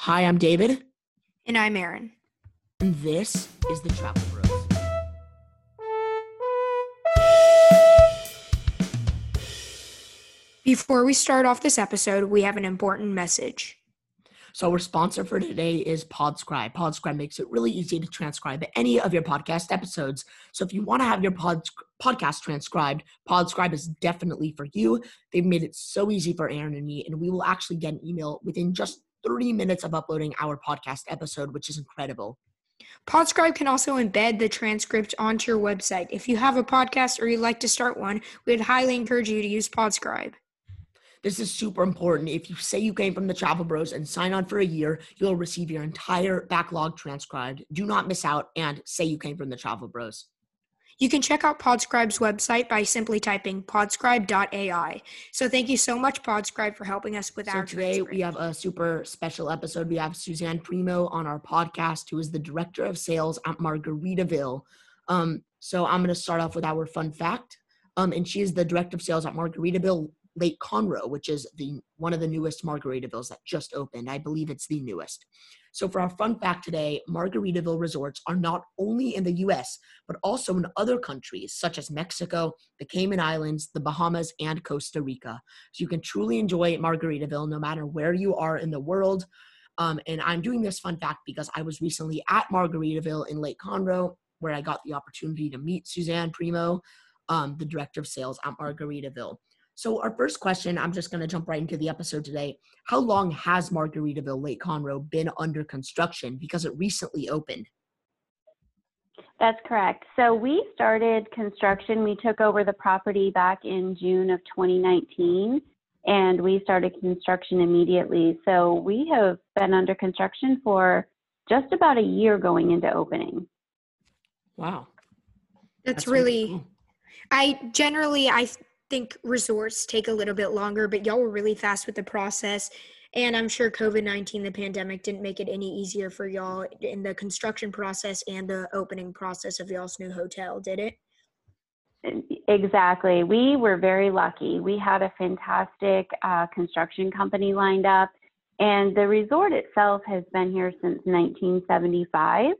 Hi, I'm David, And I'm Aaron. and this is the Travel Bros. Before we start off this episode, we have an important message. So, our sponsor for today is Podscribe. Podscribe makes it really easy to transcribe any of your podcast episodes. So, if you want to have your pod, podcast transcribed, Podscribe is definitely for you. They've made it so easy for Aaron and me, and we will actually get an email within just 30 minutes of uploading our podcast episode, which is incredible. Podscribe can also embed the transcript onto your website. If you have a podcast or you'd like to start one, we would highly encourage you to use Podscribe. This is super important. If you say you came from the Travel Bros and sign on for a year, you'll receive your entire backlog transcribed. Do not miss out and say you came from the Travel Bros. You can check out Podscribe's website by simply typing podscribe.ai. So thank you so much, Podscribe, for helping us with So our today transcript. we have a super special episode. We have Suzanne Primo on our podcast, who is the director of sales at Margaritaville. Um, so I'm going to start off with our fun fact. Um, and she is the director of sales at Margaritaville Lake Conroe, which is the one of the newest Margaritavilles that just opened. I believe it's the newest. So for our fun fact today, Margaritaville resorts are not only in the U.S. but also in other countries such as Mexico, the Cayman Islands, the Bahamas, and Costa Rica. So you can truly enjoy Margaritaville no matter where you are in the world. Um, and I'm doing this fun fact because I was recently at Margaritaville in Lake Conroe, where I got the opportunity to meet Suzanne Primo, um, the director of sales at Margaritaville. So, our first question, I'm just going to jump right into the episode today. How long has Margaritaville Lake Conroe been under construction? Because it recently opened. That's correct. So we started construction. We took over the property back in June of 2019 and we started construction immediately. So we have been under construction for just about a year going into opening. Wow. That's, really really, cool. I generally, I think resorts take a little bit longer, but y'all were really fast with the process. And I'm sure COVID 19, the pandemic, didn't make it any easier for y'all in the construction process and the opening process of y'all's new hotel, did it? Exactly. We were very lucky. We had a fantastic uh, construction company lined up, and the resort itself has been here since 1975.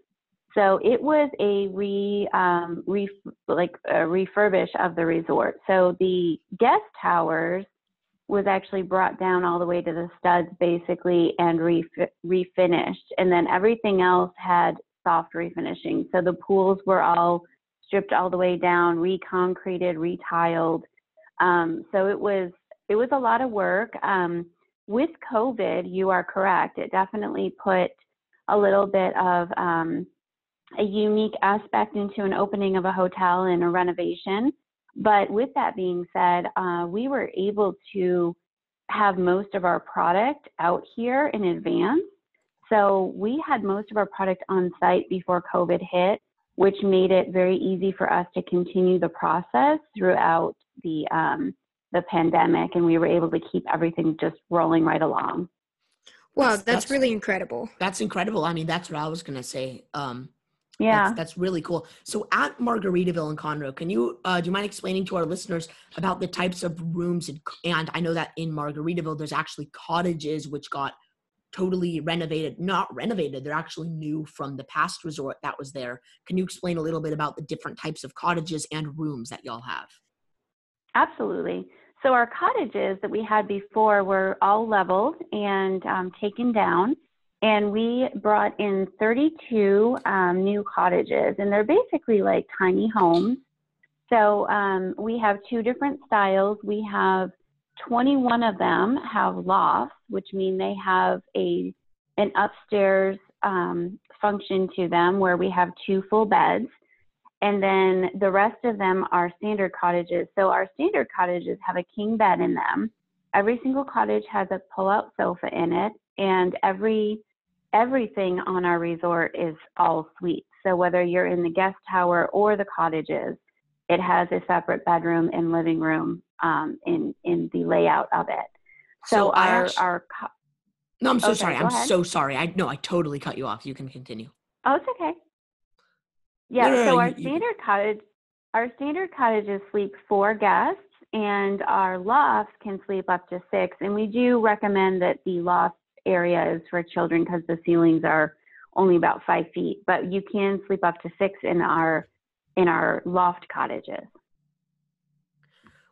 So it was a re, um, re like a refurbish of the resort. So the guest towers was actually brought down all the way to the studs basically and re- refinished, and then everything else had soft refinishing. So the pools were all stripped all the way down, reconcreted, retiled. Um, so it was it was a lot of work. Um, with COVID, you are correct. It definitely put a little bit of um, a unique aspect into an opening of a hotel and a renovation. But with that being said, uh, we were able to have most of our product out here in advance. So we had most of our product on site before COVID hit which made it very easy for us to continue the process throughout the um, the pandemic, and we were able to keep everything just rolling right along. Wow, That's- that's, that's- really incredible. That's incredible. I mean, that's what I was going to say. Um, Yeah, That's, that's really cool. So at Margaritaville in Conroe, can you uh, do you mind explaining to our listeners about the types of rooms and, and I know that in Margaritaville there's actually cottages which got totally renovated, not renovated, they're actually new from the past resort that was there. Can you explain a little bit about the different types of cottages and rooms that y'all have? absolutely. So our cottages that we had before were all leveled and um, taken down, and we brought in 32 um, new cottages, and they're basically like tiny homes. So um, we have two different styles. We have 21 of them have lofts, which mean they have a an upstairs um, function to them where we have two full beds. And then the rest of them are standard cottages. So our standard cottages have a king bed in them. Every single cottage has a pull-out sofa in it, and every everything on our resort is all suites. So whether you're in the guest tower or the cottages, it has a separate bedroom and living room um, in in the layout of it. So, I our actu- our co- No, I'm so Okay, sorry. I'm ahead. so sorry. I no, I totally cut you off. You can continue. oh, it's okay. Yeah. No, no, so our you- standard cottage, our standard cottages sleep four guests, and our lofts can sleep up to six. And we do recommend that the lofts area is for children because the ceilings are only about five feet, but you can sleep up to six in our in our loft cottages.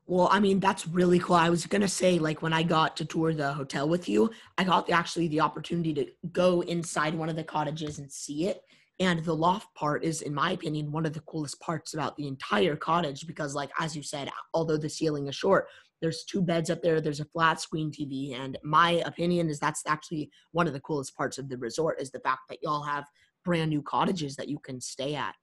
Well, I mean, that's really cool. I was gonna say, like, when I got to tour the hotel with you, I got the, actually the opportunity to go inside one of the cottages and see it. And the loft part is, in my opinion, one of the coolest parts about the entire cottage because, like, as you said, although the ceiling is short, there's two beds up there, there's a flat screen TV. And my opinion is that's actually one of the coolest parts of the resort is the fact that y'all have brand new cottages that you can stay at.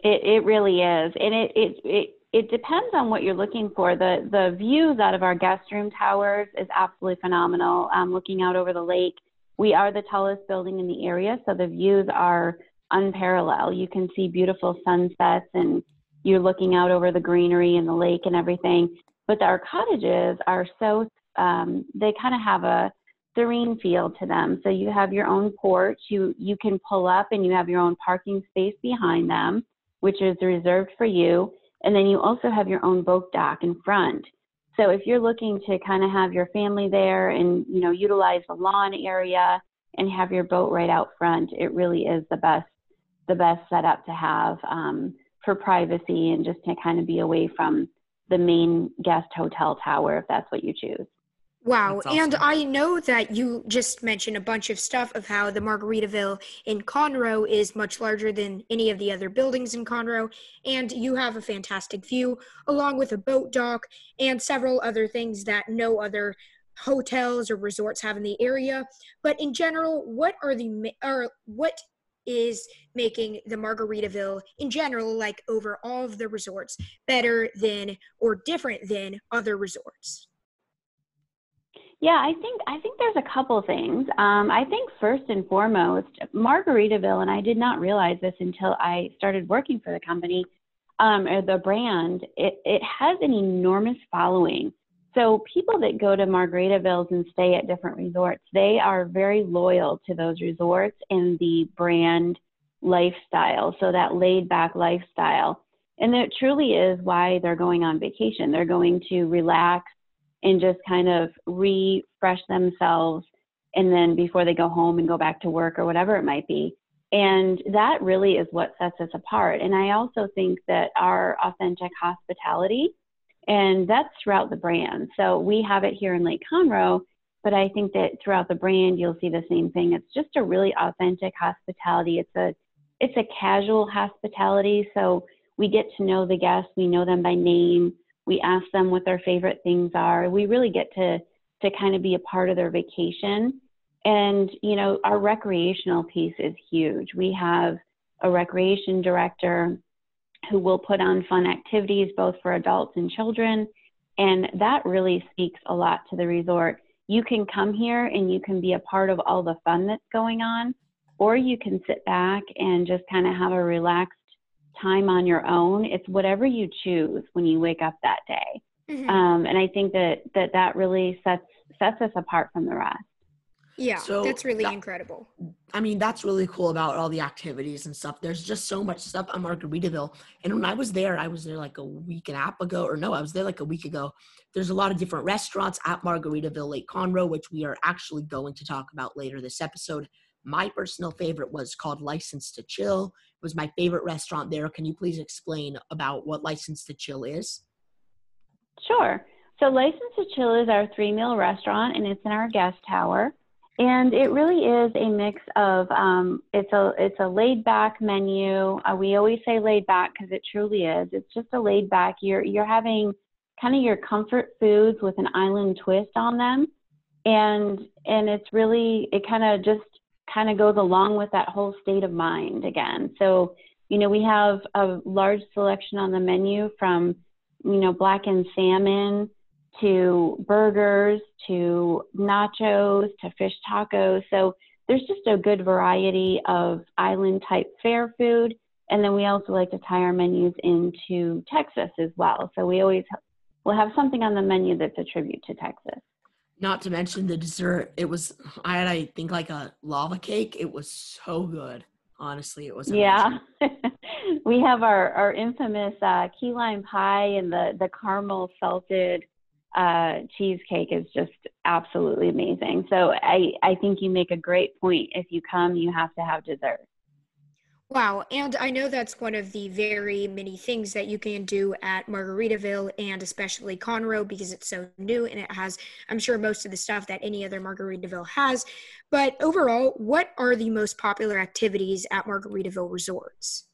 It, it really is. And it, it, it it depends on what you're looking for. The the views out of our guest room towers is absolutely phenomenal. Um, looking out over the lake, we are the tallest building in the area, so the views are unparalleled. You can see beautiful sunsets, and you're looking out over the greenery and the lake and everything. But our cottages are so um, they kind of have a serene feel to them. So you have your own porch. You you can pull up, and you have your own parking space behind them, which is reserved for you and then you also have your own boat dock in front. So if you're looking to kind of have your family there and, you know, utilize the lawn area and have your boat right out front, it really is the best, the best setup to have um, for privacy and just to kind of be away from the main guest hotel tower if that's what you choose. Wow. Awesome. And I know that you just mentioned a bunch of stuff of how the Margaritaville in Conroe is much larger than any of the other buildings in Conroe. And you have a fantastic view, along with a boat dock and several other things that no other hotels or resorts have in the area. But in general, what are the, or what is making the Margaritaville in general, like over all of the resorts, better than or different than other resorts? Yeah, I think I think there's a couple things. Um, I think first and foremost, Margaritaville, and I did not realize this until I started working for the company um, or the brand. It it has an enormous following. So people that go to Margaritavilles and stay at different resorts, they are very loyal to those resorts and the brand lifestyle. So that laid back lifestyle, and it truly is why they're going on vacation. They're going to relax and just kind of refresh themselves and then before they go home and go back to work or whatever it might be. And that really is what sets us apart. And I also think that our authentic hospitality, and that's throughout the brand. So we have it here in Lake Conroe, but I think that throughout the brand you'll see the same thing. It's just a really authentic hospitality. It's a it's a casual hospitality. So we get to know the guests, we know them by name, we ask them what their favorite things are. We really get to to kind of be a part of their vacation. And you know, our recreational piece is huge. We have a recreation director who will put on fun activities both for adults and children. And that really speaks a lot to the resort. You can come here and you can be a part of all the fun that's going on, or you can sit back and just kind of have a relaxed time on your own. It's whatever you choose when you wake up that day. Mm-hmm. Um, and I think that, that that really sets sets us apart from the rest. Yeah, so that's really that, incredible. I mean, that's really cool about all the activities and stuff. There's just so much stuff on Margaritaville. And when I was there, I was there like a week and a half ago, or no, I was there like a week ago. There's a lot of different restaurants at Margaritaville Lake Conroe, which we are actually going to talk about later this episode. My personal favorite was called License to Chill. It was my favorite restaurant there. Can you please explain about what License to Chill is? Sure. So License to Chill is our three meal restaurant, and it's in our guest tower. And it really is a mix of um, it's a it's a laid back menu. Uh, we always say laid back because it truly is. It's just a laid back. You're you're having kind of your comfort foods with an island twist on them, and and it's really it kind of just kind of goes along with that whole state of mind again. So, you know, we have a large selection on the menu from, you know, blackened salmon to burgers to nachos to fish tacos. So there's just a good variety of island type fare food. And then we also like to tie our menus into Texas as well. So we always will have something on the menu that's a tribute to Texas. Not to mention the dessert. It was I had I think like a lava cake. It was so good. Honestly, it was. Amazing. Yeah, we have our our infamous uh, key lime pie and the the caramel salted uh, cheesecake is just absolutely amazing. So I, I think you make a great point. If you come, you have to have dessert. Wow. And I know that's one of the very many things that you can do at Margaritaville and especially Conroe because it's so new and it has, I'm sure, most of the stuff that any other Margaritaville has. But overall, what are the most popular activities at Margaritaville resorts?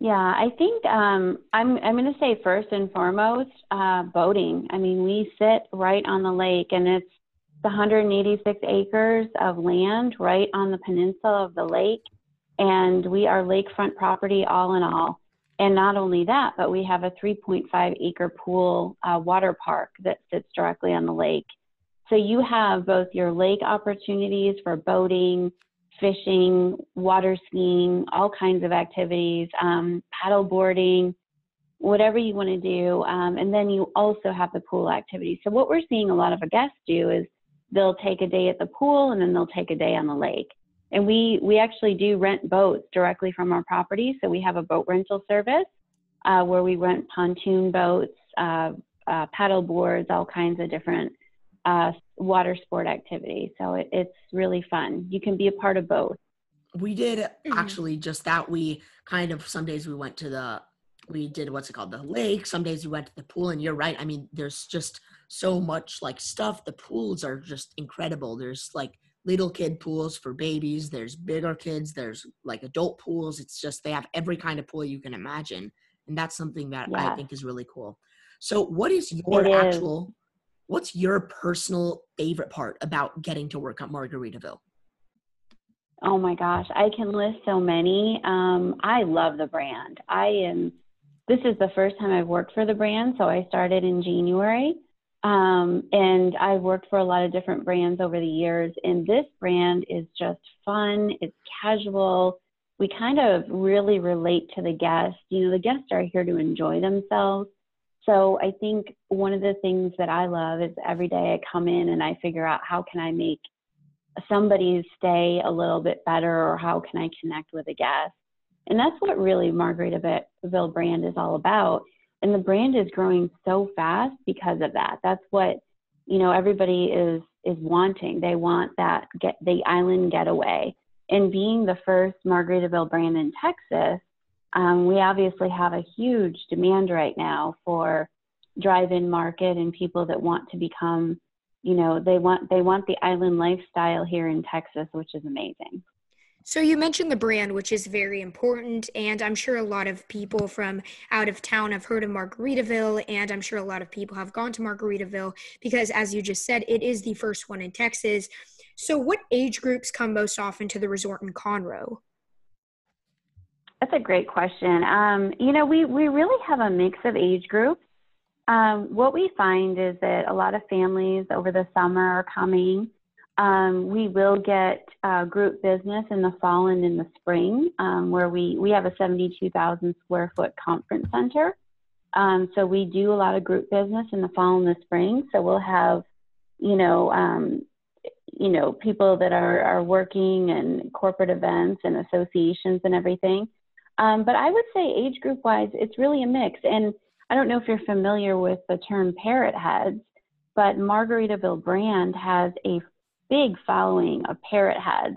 Yeah, I think um, I'm, I'm going to say first and foremost, uh, boating. I mean, we sit right on the lake and it's the 186 acres of land right on the peninsula of the lake and we are lakefront property all in all. And not only that, but we have a 3.5 acre pool uh, water park that sits directly on the lake. So you have both your lake opportunities for boating, fishing, water skiing, all kinds of activities, um, paddle boarding, whatever you want to do. Um, and then you also have the pool activity. So what we're seeing a lot of our guests do is they'll take a day at the pool and then they'll take a day on the lake. And we, we actually do rent boats directly from our property. So we have a boat rental service uh, where we rent pontoon boats, uh, uh, paddle boards, all kinds of different uh, water sport activity. So it, it's really fun. You can be a part of both. We did mm-hmm. actually just that. We kind of, some days we went to the, we did what's it called, the lake. Some days we went to the pool. And you're right. I mean, there's just so much like stuff. The pools are just incredible. There's like, little kid pools for babies. There's bigger kids. There's like adult pools. It's just they have every kind of pool you can imagine, and that's something that yeah. I think is really cool. So, what is your it actual? What's your personal favorite part about getting to work at Margaritaville? Oh my gosh, I can list so many. Um, I love the brand. I am. This is the first time I've worked for the brand, so I started in January. Um, and I've worked for a lot of different brands over the years, and this brand is just fun. It's casual. We kind of really relate to the guests. You know, the guests are here to enjoy themselves. So I think one of the things that I love is every day I come in and I figure out how can I make somebody's day a little bit better or how can I connect with a guest. And that's what really Margaritaville brand is all about. And the brand is growing so fast because of that. That's what you know everybody is is wanting. They want that get the island getaway. And being the first margaritaville brand in texas um, we obviously have a huge demand right now for drive-in market and people that want to become you know they want they want the island lifestyle here in texas which is amazing so you mentioned the brand, which is very important, and I'm sure a lot of people from out of town have heard of Margaritaville, and I'm sure a lot of people have gone to Margaritaville because, as you just said, it is the first one in Texas. So, what age groups come most often to the resort in Conroe? That's a great question. Um, you know, we we really have a mix of age groups. Um, what we find is that a lot of families over the summer are coming um, we will get uh, group business in the fall and in the spring, um, where we, we have a 72,000 square foot conference center. Um, so we do a lot of group business in the fall and the spring. So we'll have, you know, um, you know, people that are, are working and corporate events and associations and everything. Um, but I would say age group wise, it's really a mix. And I don't know if you're familiar with the term parrot heads, but Margaritaville brand has a big following of parrot heads.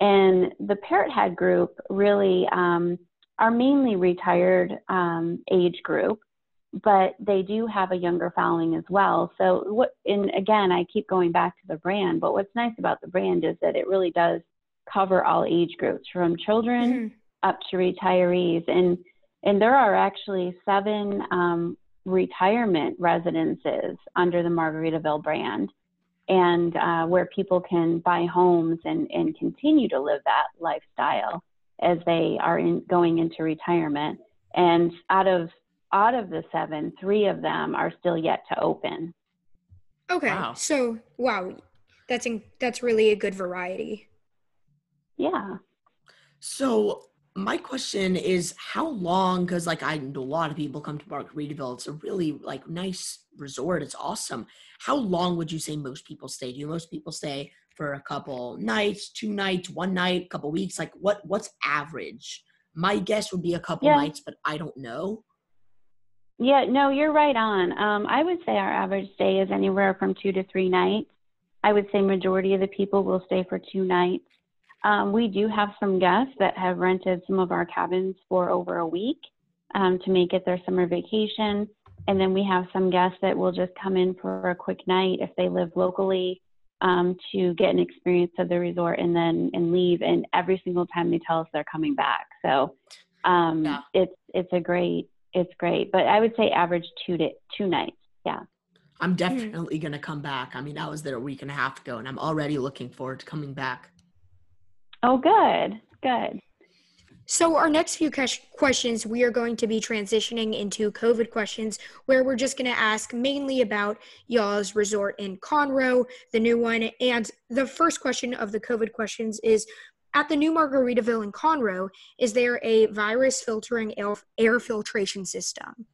And the parrot head group really um, are mainly retired um, age group, but they do have a younger following as well. So what, and again, I keep going back to the brand, but what's nice about the brand is that it really does cover all age groups from children mm-hmm. Up to retirees. And, and there are actually seven um, retirement residences under the Margaritaville brand and uh, where people can buy homes and, and continue to live that lifestyle as they are in, going into retirement. And out of out of the seven, three of them are still yet to open. Okay, wow. so wow, that's in, that's really a good variety. Yeah. So my question is how long because like i know a lot of people come to park margaritaville it's a really like nice resort it's awesome how long would you say most people stay do most people stay for a couple nights two nights one night a couple weeks like what what's average my guess would be a couple yeah. nights but i don't know Yeah, no, you're right on. Um, I would say our average stay is anywhere from two to three nights. I would say majority of the people will stay for two nights. Um, we do have some guests that have rented some of our cabins for over a week um, to make it their summer vacation. And then we have some guests that will just come in for a quick night if they live locally um, to get an experience of the resort and then and leave. And every single time they tell us they're coming back. So um, yeah. it's it's a great it's great. But I would say average two to two nights. Yeah. I'm hmm. definitely gonna come back. I mean, I was there a week and a half ago, and I'm already looking forward to coming back. Oh, good, good. So, our next few questions, we are going to be transitioning into COVID questions, where we're just going to ask mainly about y'all's resort in Conroe, the new one. And the first question of the COVID questions is At the new Margaritaville in Conroe, is there a virus filtering air, filtration system?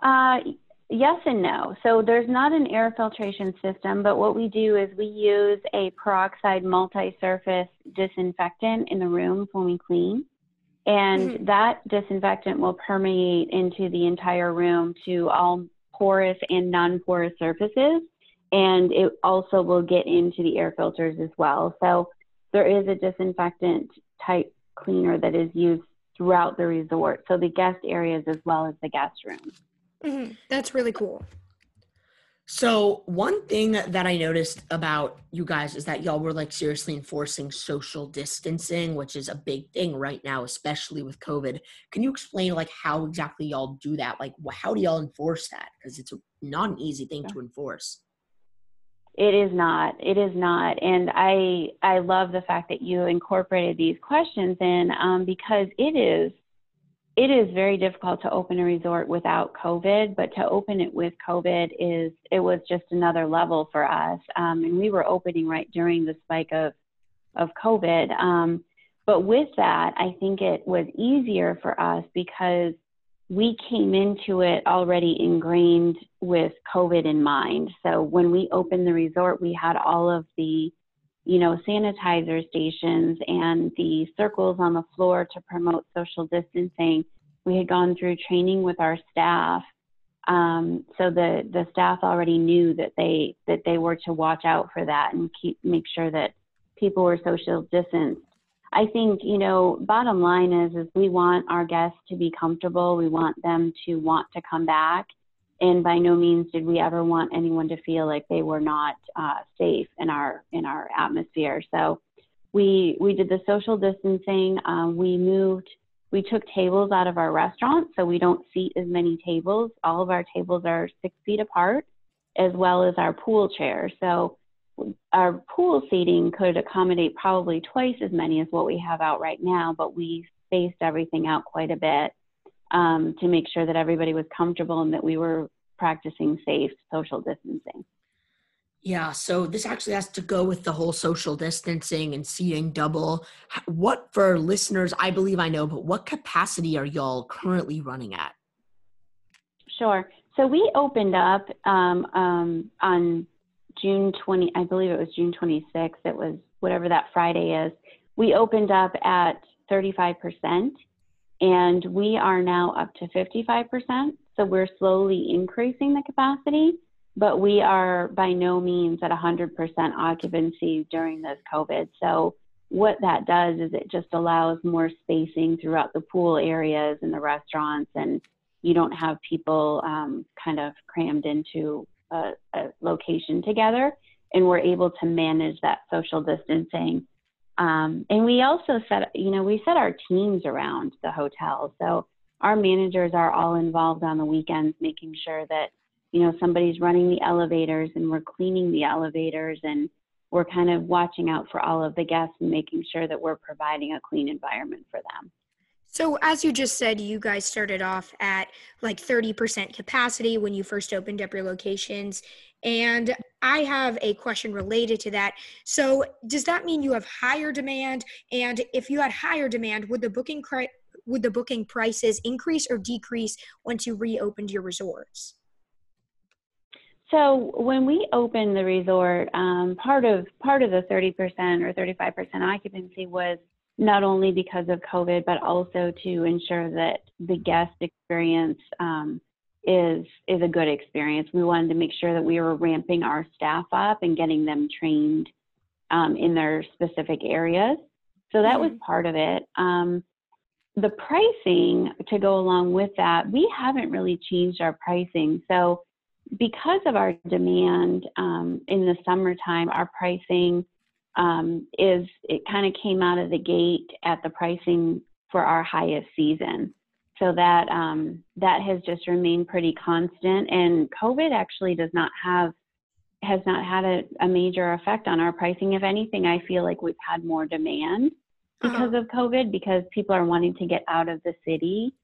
Uh, Yes and no. So there's not an air filtration system, but what we do is we use a peroxide multi-surface disinfectant in the rooms when we clean. And mm-hmm. that disinfectant will permeate into the entire room to all porous and non-porous surfaces. And it also will get into the air filters as well. So there is a disinfectant type cleaner that is used throughout the resort. So the guest areas as well as the guest rooms. Mm-hmm. That's really cool. So, one thing that I noticed about you guys is that y'all were like seriously enforcing social distancing, which is a big thing right now, especially with COVID. Can you explain like how exactly y'all do that? Like, how do y'all enforce that? Because it's not an easy thing to enforce. It is not. It is not. And I I love the fact that you incorporated these questions in um, because it is it is very difficult to open a resort without COVID, but to open it with COVID is it was just another level for us. Um, and we were opening right during the spike of of COVID. Um, but with that, I think it was easier for us because we came into it already ingrained with COVID in mind. So when we opened the resort, we had all of the you know, sanitizer stations and the circles on the floor to promote social distancing. We had gone through training with our staff, um, so the the staff already knew that they that they were to watch out for that and keep make sure that people were social distanced. I think you know, bottom line is is we want our guests to be comfortable. We want them to want to come back and by no means did we ever want anyone to feel like they were not uh, safe in our in our atmosphere. So we we did the social distancing. Um, we moved. We took tables out of our restaurant, so we don't seat as many tables. All of our tables are six feet apart, as well as our pool chairs. So our pool seating could accommodate probably twice as many as what we have out right now, but we spaced everything out quite a bit um, to make sure that everybody was comfortable and that we were practicing safe social distancing. Yeah, so this actually has to go with the whole social distancing and seating double. What for listeners, I believe I know, but what capacity are y'all currently running at? Sure. So we opened up um, um, on June 20, I believe it was June 26th. It was whatever that Friday is. We opened up at 35%. And we are now up to 55%. So we're slowly increasing the capacity, but we are by no means at 100% occupancy during this COVID. So what that does is it just allows more spacing throughout the pool areas and the restaurants, and you don't have people um, kind of crammed into a, a location together. And we're able to manage that social distancing um, and we also set, you know, we set our teams around the hotel. So our managers are all involved on the weekends, making sure that, you know, somebody's running the elevators and we're cleaning the elevators and we're kind of watching out for all of the guests and making sure that we're providing a clean environment for them. So, as you just said, you guys started off at like 30% capacity when you first opened up your locations. And I have a question related to that. So, does that mean you have higher demand? And if you had higher demand, would the booking cri- would the booking prices increase or decrease once you reopened your resorts? So when we opened the resort, um, part of part of the 30% or 35% occupancy was not only because of COVID, but also to ensure that the guest experience um, is is a good experience. We wanted to make sure that we were ramping our staff up and getting them trained um, in their specific areas. So that was part of it. Um, the pricing to go along with that, we haven't really changed our pricing. So because of our demand um, in the summertime, our pricing um, is it kind of came out of the gate at the pricing for our highest season. So that um, that has just remained pretty constant. And COVID actually does not have has not had a, a major effect on our pricing. If anything, I feel like we've had more demand because uh-huh. of COVID because people are wanting to get out of the city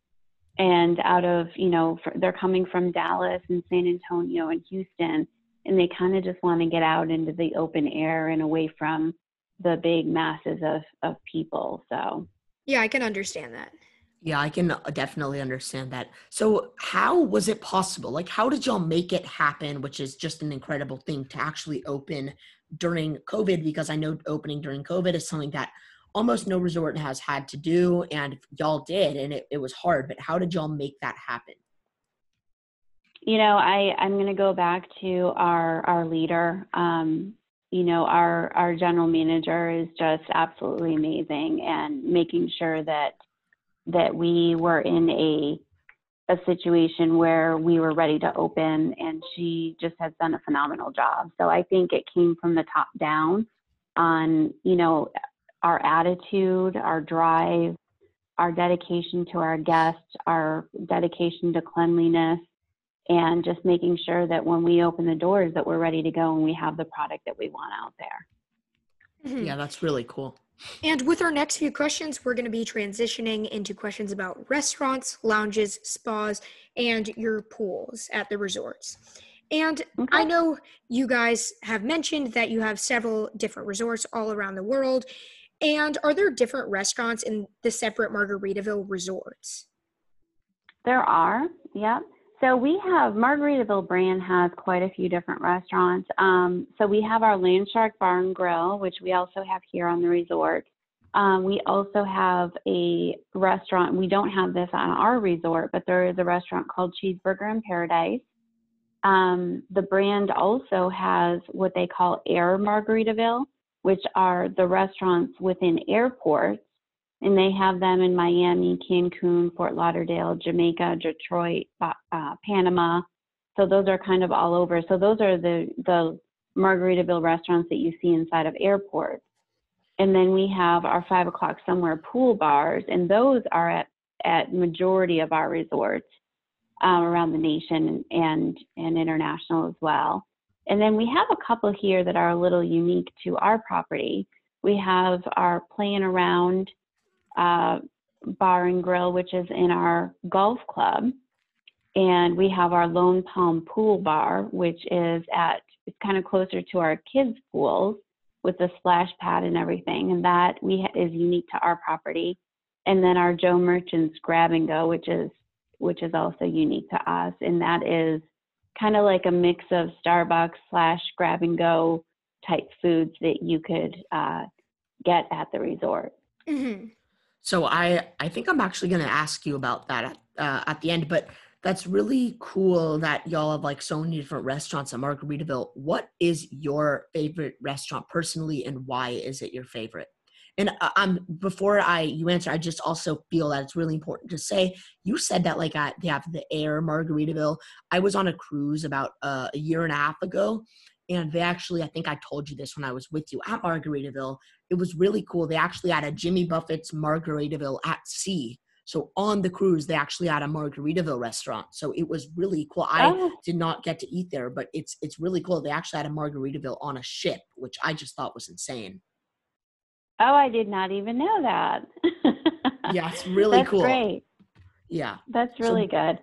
and out of you know they're coming from Dallas and San Antonio and Houston and they kind of just want to get out into the open air and away from the big masses of, of people. So, yeah, I can understand that. Yeah, I can uh, definitely understand that. So, how was it possible? Like, how did y'all make it happen, which is just an incredible thing to actually open during COVID? Because I know opening during COVID is something that almost no resort has had to do, and y'all did, and it, it was hard. But how did y'all make that happen? you know, I, I'm going to go back to our, our leader. Um, you know, our, our general manager is just absolutely amazing and making sure that, that we were in a, a situation where we were ready to open and she just has done a phenomenal job. So I think it came from the top down on, you know, our attitude, our drive, our dedication to our guests, our dedication to cleanliness, and just making sure that when we open the doors that we're ready to go and we have the product that we want out there. Mm-hmm. Yeah, that's really cool. And with our next few questions, we're going to be transitioning into questions about restaurants, lounges, spas, and your pools at the resorts. And okay. I know you guys have mentioned that you have several different resorts all around the world. And are there different restaurants in the separate Margaritaville resorts? There are, yep. So we have Margaritaville brand has quite a few different restaurants. Um, so we have our Landshark Bar and Grill, which we also have here on the resort. Um, we also have a restaurant. We don't have this on our resort, but there is a restaurant called Cheeseburger in Paradise. Um, the brand also has what they call Air Margaritaville, which are the restaurants within airports and they have them in Miami, Cancun, Fort Lauderdale, Jamaica, Detroit, uh, Panama. So those are kind of all over. So those are the the Margaritaville restaurants that you see inside of airports. And then we have our five o'clock somewhere pool bars, and those are at at majority of our resorts um, around the nation and and international as well. And then we have a couple here that are a little unique to our property. We have our playing around uh, bar and grill, which is in our golf club. And we have our Lone Palm Pool Bar, which is at, it's kind of closer to our kids' pools with the splash pad and everything. And that we ha- is unique to our property. And then our Joe Merchant's Grab and Go, which is, which is also unique to us. And that is kind of like a mix of Starbucks slash grab and go type foods that you could uh, get at the resort. Mm-hmm. So I I think I'm actually going to ask you about that at, uh, at the end, but that's really cool that y'all have like so many different restaurants at Margaritaville. What is your favorite restaurant personally, and why is it your favorite? And uh, um, before I you answer, I just also feel that it's really important to say you said that like at, they have the Air Margaritaville. I was on a cruise about uh, a year and a half ago, and they actually, I think I told you this when I was with you at Margaritaville. It was really cool. They actually had a Jimmy Buffett's Margaritaville at sea. So on the cruise, they actually had a Margaritaville restaurant. So it was really cool. I oh. did not get to eat there, but it's it's really cool. They actually had a Margaritaville on a ship, which I just thought was insane. Oh, I did not even know that. yeah, it's really That's cool. Great. Yeah. That's really so, good.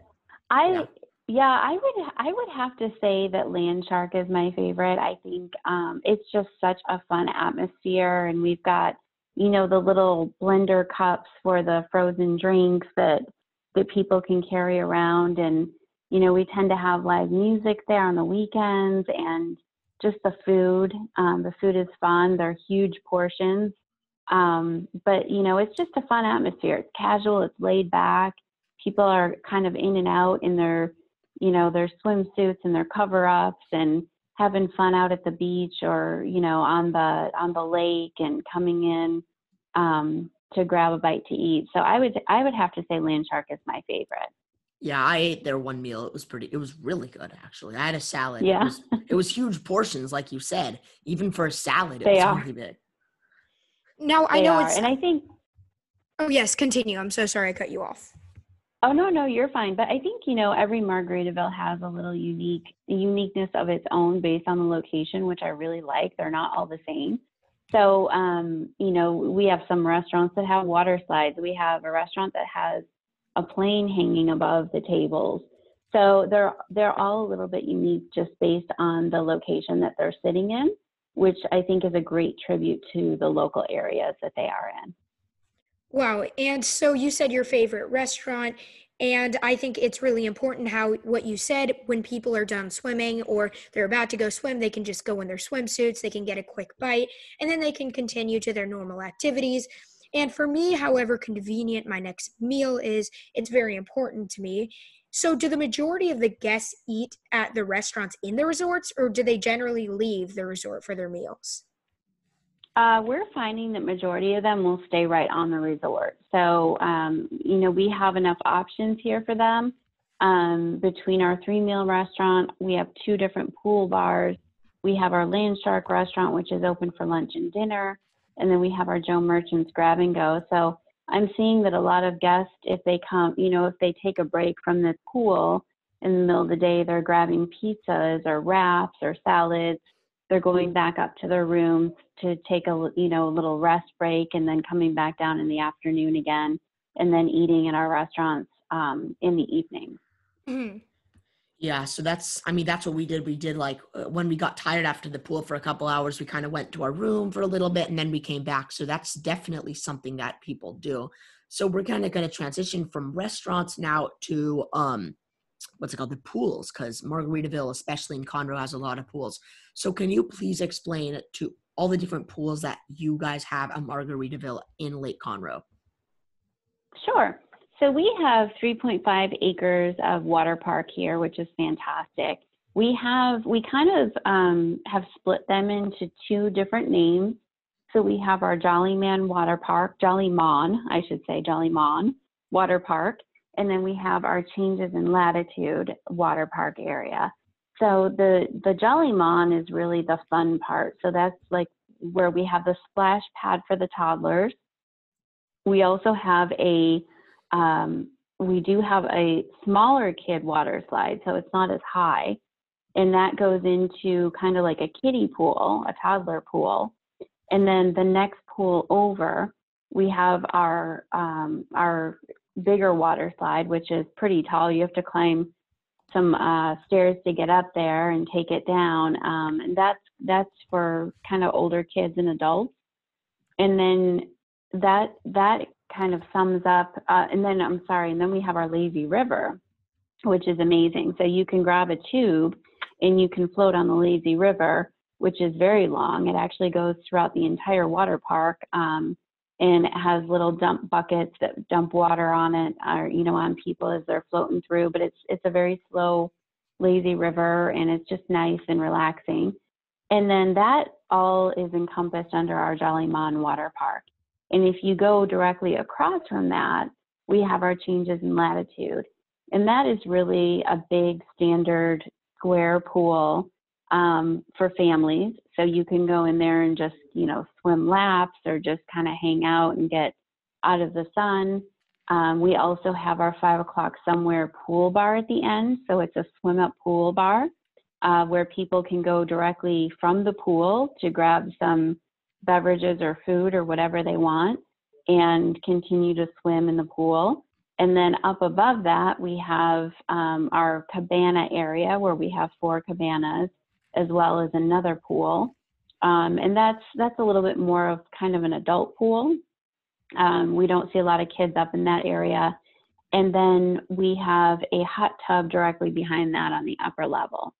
I yeah. Yeah, I would I would have to say that Landshark is my favorite. I think um, it's just such a fun atmosphere, and we've got you know the little blender cups for the frozen drinks that that people can carry around, and you know we tend to have live music there on the weekends, and just the food. Um, the food is fun. They're huge portions, Um, but you know, it's just a fun atmosphere. It's casual. It's laid back. People are kind of in and out in their, you know, their swimsuits and their cover-ups and having fun out at the beach or you know on the on the lake and coming in um, to grab a bite to eat. So I would I would have to say land shark is my favorite. Yeah, I ate their one meal. It was pretty. It was really good, actually. I had a salad. Yeah. It was, it was huge portions, like you said. Even for a salad, it They was are. really big. Now I know are. it's. and I think oh yes, continue. I'm so sorry I cut you off. Oh no, no, you're fine. But I think you know every Margaritaville has a little unique uniqueness of its own based on the location, which I really like. They're not all the same. So um, you know, we have some restaurants that have water slides. We have a restaurant that has a plane hanging above the tables. So they're they're all a little bit unique just based on the location that they're sitting in, which I think is a great tribute to the local areas that they are in. Wow. And so you said your favorite restaurant. And I think it's really important how what you said when people are done swimming or they're about to go swim, they can just go in their swimsuits, they can get a quick bite, and then they can continue to their normal activities. And for me, however convenient my next meal is, it's very important to me. So, do the majority of the guests eat at the restaurants in the resorts, or do they generally leave the resort for their meals? Uh, we're finding that majority of them will stay right on the resort. So, um, you know, we have enough options here for them. Um, between our three meal restaurant, we have two different pool bars. We have our Land Shark restaurant, which is open for lunch and dinner. And then we have our Joe Merchant's grab and go. So I'm seeing that a lot of guests, if they come, you know, if they take a break from the pool in the middle of the day, they're grabbing pizzas or wraps or salads they're going back up to their rooms to take a you know a little rest break and then coming back down in the afternoon again and then eating in our restaurants um, in the evening Mhm. Yeah, so that's. I mean, that's what we did. We did like uh, when we got tired after the pool for a couple hours, we kind of went to our room for a little bit, and then we came back. So that's definitely something that people do. So we're kind of going to transition from restaurants now to um, what's it called, the pools, because Margaritaville, especially in Conroe, has a lot of pools. So can you please explain to all the different pools that you guys have at Margaritaville in Lake Conroe? Sure. So we have 3.5 acres of water park here, which is fantastic. We have we kind of um, have split them into two different names. So we have our Jolly Man Water Park, Jolly Mon, I should say, Jolly Mon Water Park, and then we have our Changes in Latitude Water Park area. So the the Jolly Mon is really the fun part. So that's like where we have the splash pad for the toddlers. We also have a um, we do have a smaller kid water slide, so it's not as high, and that goes into kind of like a kiddie pool, a toddler pool, and then the next pool over, we have our um, our bigger water slide, which is pretty tall. You have to climb some uh, stairs to get up there and take it down, um, and that's that's for kind of older kids and adults, and then that that kind of sums up uh, and then i'm sorry and then we have our lazy river which is amazing. So you can grab a tube and you can float on the lazy river which is very long. It actually goes throughout the entire water park um, and it has little dump buckets that dump water on it or you know on people as they're floating through but it's it's a very slow lazy river and it's just nice and relaxing and then that all is encompassed under our jolly mon water park and if you go directly across from that, we have our changes in latitude. And that is really a big standard square pool um, for families. So you can go in there and just, you know, swim laps or just kind of hang out and get out of the sun. Um, we also have our five o'clock somewhere pool bar at the end. So it's a swim up pool bar uh, where people can go directly from the pool to grab some beverages or food or whatever they want and continue to swim in the pool. And then up above that, we have um, our cabana area where we have four cabanas as well as another pool. Um, and that's that's a little bit more of kind of an adult pool. Um, we don't see a lot of kids up in that area. And then we have a hot tub directly behind that on the upper level.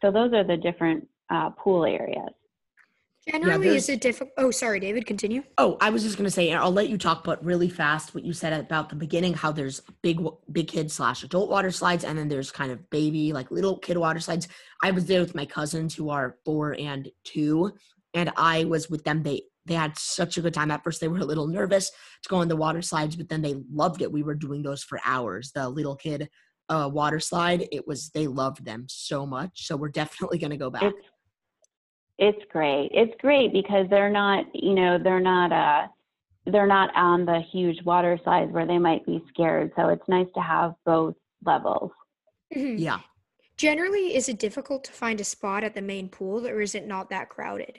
So those are the different uh, pool areas. Generally, there's- is it difficult? Oh, sorry, David. Continue. Oh, I was just gonna say, I'll let you talk, but really fast, what you said about the beginning, how there's big, big kid slash adult water slides, and then there's kind of baby, like little kid water slides. I was there with my cousins who are four and two, and I was with them. They they had such a good time. At first, they were a little nervous to go on the water slides, but then they loved it. We were doing those for hours. The little kid uh, water slide, it was they loved them so much. So we're definitely gonna go back. It's it's great. It's great because they're not, you know, they're not uh they're not on the huge water slides where they might be scared. So it's nice to have both levels. Mhm. yeah. Generally, is it difficult to find a spot at the main pool, or is it not that crowded?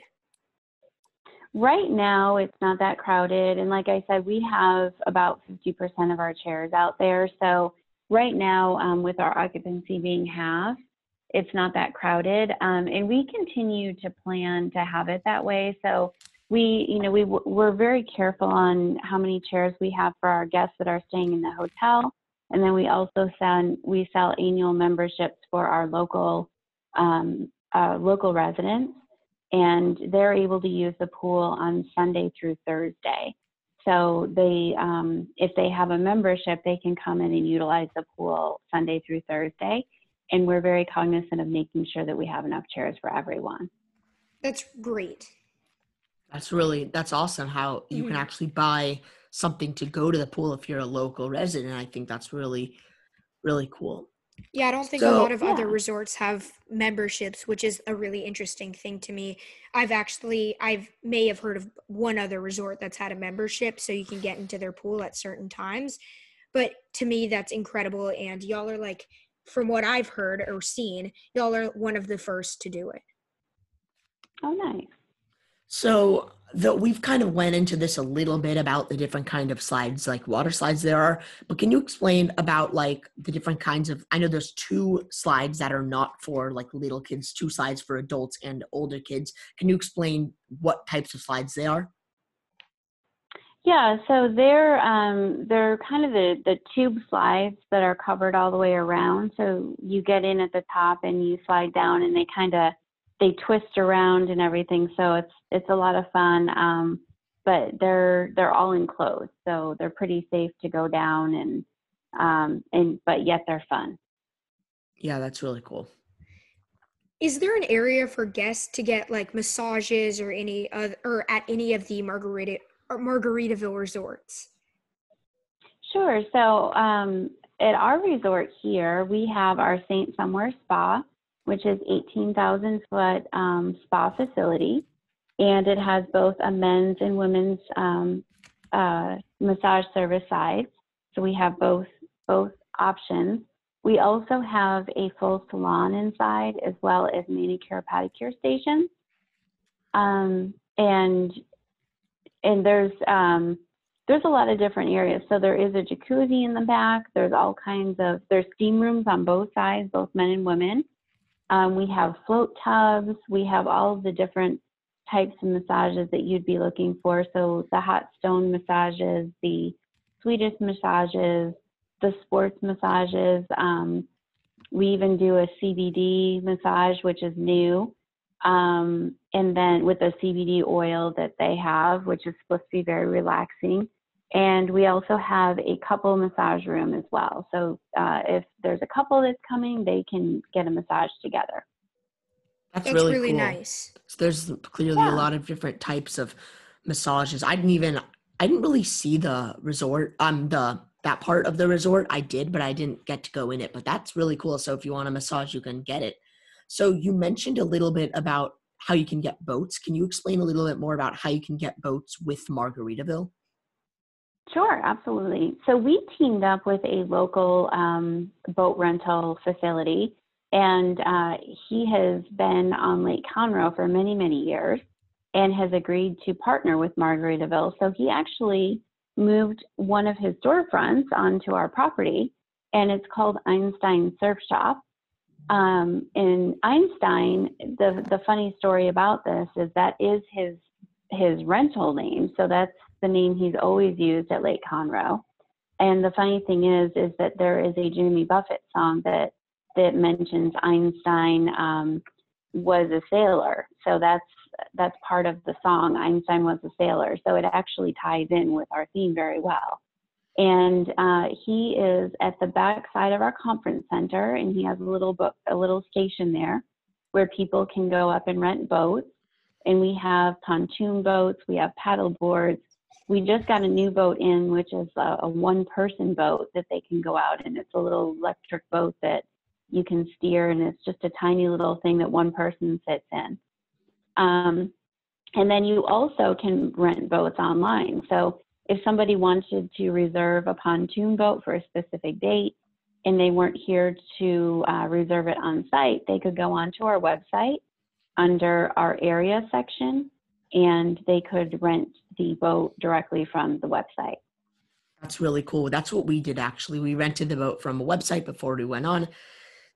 Right now, it's not that crowded. And like I said, we have about 50% of our chairs out there. So right now, um, with our occupancy being half, it's not that crowded. Um, and we continue to plan to have it that way. So we, you know, we, we're very careful on how many chairs we have for our guests that are staying in the hotel. And then we also send, we sell annual memberships for our local, um, uh, local residents and they're able to use the pool on Sunday through Thursday. So they, um, if they have a membership, they can come in and utilize the pool Sunday through Thursday. And we're very cognizant of making sure that we have enough chairs for everyone. That's great. That's really that's awesome how you can Mhm. actually buy something to go to the pool if you're a local resident. I think that's really really cool. Yeah, I don't think a lot of other resorts have memberships, which is a really interesting thing to me. I've actually I've may have heard of one other resort that's had a membership so you can get into their pool at certain times. But to me that's incredible and y'all are like from what I've heard or seen, y'all are one of the first to do it. Oh, nice. So the, we've kind of went into this a little bit about the different kind of slides, like water slides there are. But can you explain about like the different kinds of? I know there's two slides that are not for like little kids, two slides for adults and older kids. Can you explain what types of slides they are? Yeah, so they're um, they're kind of the, the tube slides that are covered all the way around. So you get in at the top and you slide down, and they kind of they twist around and everything. So it's it's a lot of fun. Um, but they're they're all enclosed, so they're pretty safe to go down and um, and but yet they're fun. Yeah, that's really cool. Is there an area for guests to get like massages or any other or at any of the Margarita or Margaritaville resorts? Sure. So um, at our resort here, we have our St. Somewhere Spa, which is 18,000 foot um, spa facility, and it has both a men's and women's um, uh, massage service sides. So we have both both options. We also have a full salon inside, as well as manicure pedicure stations. Um, and and there's um, there's a lot of different areas. So there is a jacuzzi in the back. There's all kinds of there's steam rooms on both sides, both men and women. Um, we have float tubs. We have all of the different types of massages that you'd be looking for. So the hot stone massages, the Swedish massages, the sports massages. Um, we even do a CBD massage, which is new um, and then with the CBD oil that they have, which is supposed to be very relaxing. And we also have a couple massage room as well. So uh, if there's a couple that's coming, they can get a massage together. That's, That's really, really cool. nice. So there's clearly Yeah. a lot of different types of massages. I didn't even I didn't really see the resort um the that part of the resort. I did, but I didn't get to go in it. But that's really cool. So if you want a massage, you can get it. So you mentioned a little bit about how you can get boats. Can you explain a little bit more about how you can get boats with Margaritaville? Sure, absolutely. So we teamed up with a local um, boat rental facility, and uh, he has been on Lake Conroe for many, many years and has agreed to partner with Margaritaville. So he actually moved one of his storefronts onto our property, and it's called Einstein Surf Shop. Um, and Einstein, the the funny story about this is that is his his rental name. So that's the name he's always used at Lake Conroe. And the funny thing is, is that there is a Jimmy Buffett song that that mentions Einstein um, was a sailor. So that's that's part of the song Einstein was a sailor. So it actually ties in with our theme very well. And uh, he is at the back side of our conference center, and he has a little book, a little station there where people can go up and rent boats. And we have pontoon boats, we have paddle boards. We just got a new boat in, which is a, a one person boat that they can go out in. It's a little electric boat that you can steer, and it's just a tiny little thing that one person sits in. Um, and then you also can rent boats online. So if somebody wanted to reserve a pontoon boat for a specific date and they weren't here to uh, reserve it on site, they could go onto our website under our area section and they could rent the boat directly from the website. That's really cool. That's what we did actually. We rented the boat from a website before we went on.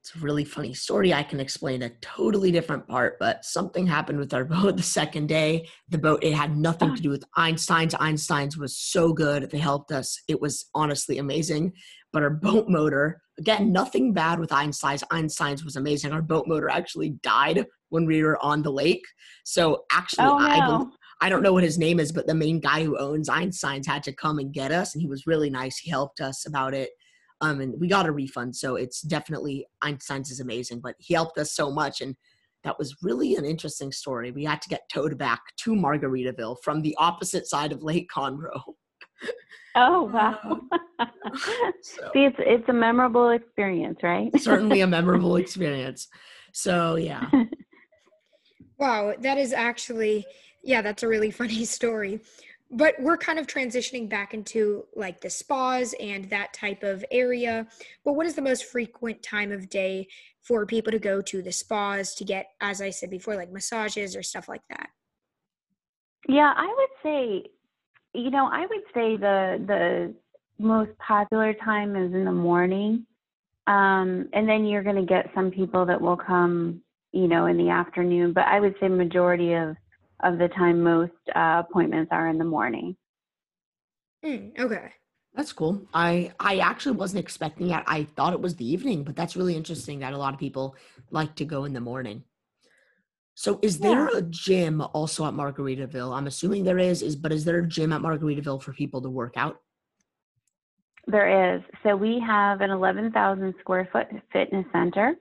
It's a really funny story. I can explain a totally different part, but something happened with our boat the second day. The boat, it had nothing to ah. do with Einstein's. Einstein's was so good. They helped us. It was honestly amazing. But our boat motor, again, nothing bad with Einstein's. Einstein's was amazing. Our boat motor actually died when we were on the lake. So actually, oh, no. I, I don't know what his name is, but the main guy who owns Einstein's had to come and get us, and he was really nice. He helped us about it um, and we got a refund. So it's definitely Einstein's is amazing, but he helped us so much. And that was really an interesting story. We had to get towed back to Margaritaville from the opposite side of Lake Conroe. Oh wow! so, See, it's it's a memorable experience, right? certainly a memorable experience. So yeah. Wow, that is actually yeah, that's a really funny story but we're kind of transitioning back into like the spas and that type of area. But what is the most frequent time of day for people to go to the spas to get, as I said before, like massages or stuff like that? Yeah, I would say, you know, I would say the the most popular time is in the morning, um, and then you're going to get some people that will come, you know, in the afternoon. But I would say majority of of the time most uh, appointments are in the morning. Mm, okay. That's cool. I I actually wasn't expecting that. I thought it was the evening, but that's really interesting that a lot of people like to go in the morning. So is there yeah. a gym also at Margaritaville? I'm assuming there is, is but is there a gym at Margaritaville for people to work out? There is. So we have an 11,000 square foot fitness center.